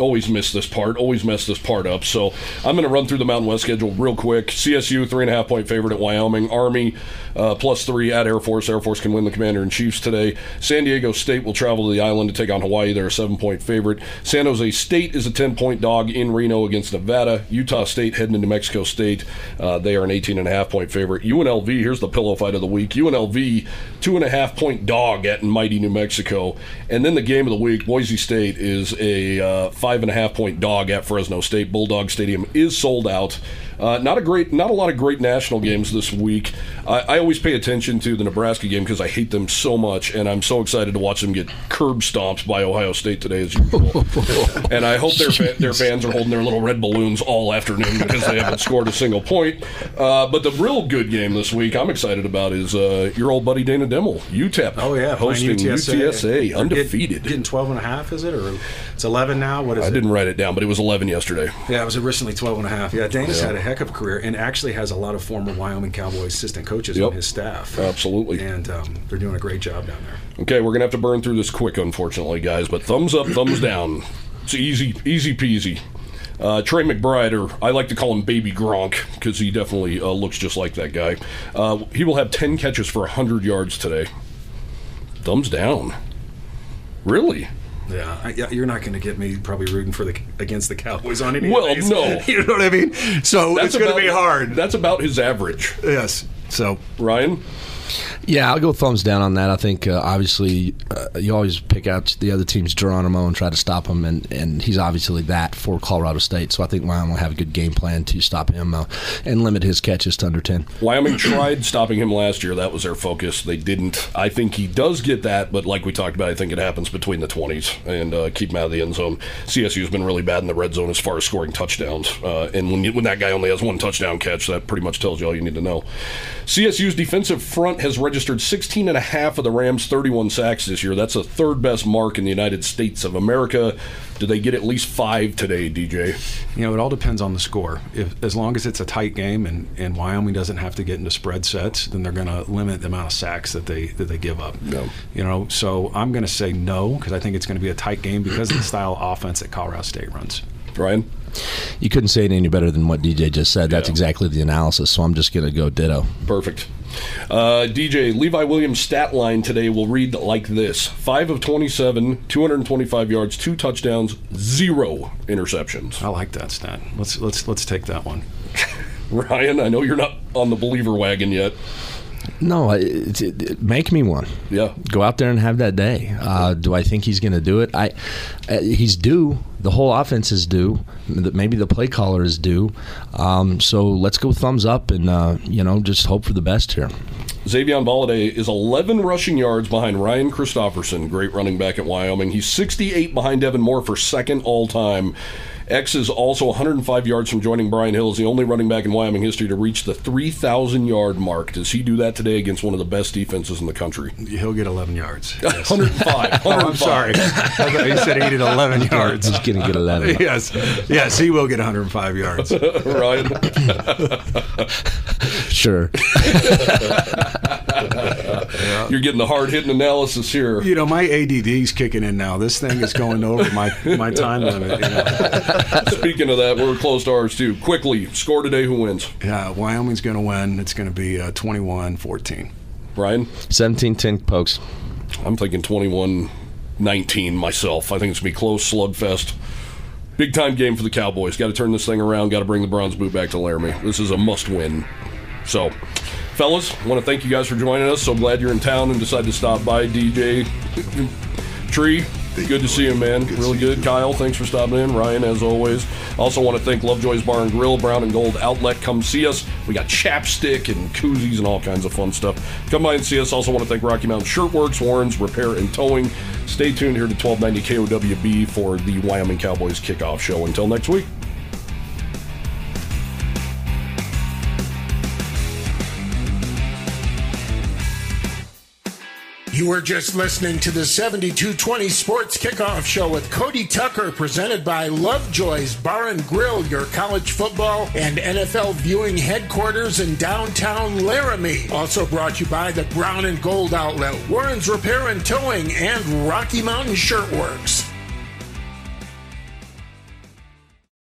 Always miss this part. Always mess this part up. So I'm going to run through the Mountain West schedule real quick. CSU three and a half point favorite at Wyoming. Army uh, plus three at Air Force. Air Force can win the Commander in Chiefs today. San Diego State will travel to the island to take on Hawaii. They're a seven point favorite. San Jose State is a ten point dog in Reno against Nevada. Utah State heading to New Mexico State. Uh, they are an 18 and a half point favorite. UNLV. Here's the pillow fight of the week. UNLV two and a half point dog at mighty New Mexico. And then the game of the week. Boise State is a uh, five and a half point dog at Fresno State. Bulldog Stadium is sold out. Uh, not a great, not a lot of great national games this week. I, I always pay attention to the Nebraska game because I hate them so much, and I'm so excited to watch them get curb stomped by Ohio State today as usual. and I hope their fa- their fans are holding their little red balloons all afternoon because they haven't scored a single point. Uh, but the real good game this week I'm excited about is uh, your old buddy Dana Dimel, UTEP. Oh yeah, hosting playing UTSA, undefeated. getting 12 and a half, is it? Or it's 11 now? What is I it? didn't write it down, but it was 11 yesterday. Yeah, it was originally 12 and a half. Yeah, Dana's Yeah. had a heck of a career and actually has a lot of former Wyoming Cowboys assistant coaches Yep. on his staff. Absolutely. And um, they're doing a great job down there. Okay, we're gonna have to burn through this quick, unfortunately, guys. But thumbs up, thumbs down. It's easy, easy peasy. Uh, Trey McBride, or I like to call him Baby Gronk, because he definitely uh, looks just like that guy. Uh, he will have 10 catches for 100 yards today. Thumbs down. Really? Yeah, I, yeah, you're not going to get me probably rooting for the against the Cowboys on any. Well, these. no. you know what I mean. So it's going to be hard. That's about his average. yes. So Ryan? Yeah, I'll go thumbs down on that. I think uh, obviously uh, you always pick out the other team's Geronimo and try to stop him, and, and he's obviously that for Colorado State. So I think Wyoming will have a good game plan to stop him uh, and limit his catches to under ten. Wyoming tried stopping him last year. That was their focus. They didn't. I think he does get that, but like we talked about, I think it happens between the 20s and uh, keep him out of the end zone. CSU's been really bad in the red zone as far as scoring touchdowns. Uh, and when, you, when that guy only has one touchdown catch, that pretty much tells you all you need to know. CSU's defensive front has registered 16 and a half of the Rams' 31 sacks this year. That's the third best mark in the United States of America. Do they get at least five today, DJ? you know, it all depends on the score. If as long as it's a tight game and, and Wyoming doesn't have to get into spread sets, then they're going to limit the amount of sacks that they that they give up. No. You know, so I'm going to say no because I think it's going to be a tight game because of the style of offense that Colorado State runs. Ryan? You couldn't say it any better than what DJ just said. That's Yeah. exactly the analysis. So I'm just going to go ditto. Perfect. Uh, DJ, Levi Williams' stat line today will read like this 5 of 27, 225 yards, 2 touchdowns, 0 interceptions. I like that stat. Let's let's let's take that one. Ryan, I know you're not on the believer wagon yet. No, it, it, make me one. Yeah. Go out there and have that day. Uh, do I think he's going to do it? I, uh, he's due. The whole offense is due. Maybe the play caller is due. Um, so let's go thumbs up and uh, you know just hope for the best here. Xazavian Valladay is 11 rushing yards behind Ryan Christopherson, great running back at Wyoming. He's 68 behind Evan Moore for second all time. X is also 105 yards from joining Brian Hill as the only running back in Wyoming history to reach the 3,000 yard mark. Does he do that today against one of the best defenses in the country? He'll get 11 yards. Yes. 105. Oh, I'm sorry. I thought you said he did 11 yards. He's going to get 11. yes, yes, he will get 105 yards. Ryan? Sure. You're getting the hard hitting analysis here. You know, my ADD's kicking in now. This thing is going over my my time limit. You know. Speaking of that, we're close to ours too. Quickly, score today. Who wins? Yeah, Wyoming's going to win. It's going to be uh, 21-14. Brian? 17-10 pokes. I'm thinking 21 19 myself. I think it's going to be close, slugfest. Big time game for the Cowboys. Got to turn this thing around. Got to bring the bronze boot back to Laramie. This is a must win. So, fellas, I want to thank you guys for joining us. So glad you're in town and decided to stop by. DJ Tree, good to see you, man. Good really good. Kyle, thanks for stopping in. Ryan, as always. Also want to thank Lovejoy's Bar and Grill, Brown and Gold Outlet. Come see us. We got chapstick and koozies and all kinds of fun stuff. Come by and see us. Also want to thank Rocky Mountain Shirtworks, Warren's Repair and Towing. Stay tuned here to 1290 KOWB for the Wyoming Cowboys kickoff show. Until next week. You were just listening to the 7220 Sports Kickoff Show with Cody Tucker, presented by Lovejoy's Bar and Grill, your college football and NFL viewing headquarters in downtown Laramie. Also brought you by the Brown and Gold Outlet, Warren's Repair and Towing, and Rocky Mountain Shirtworks.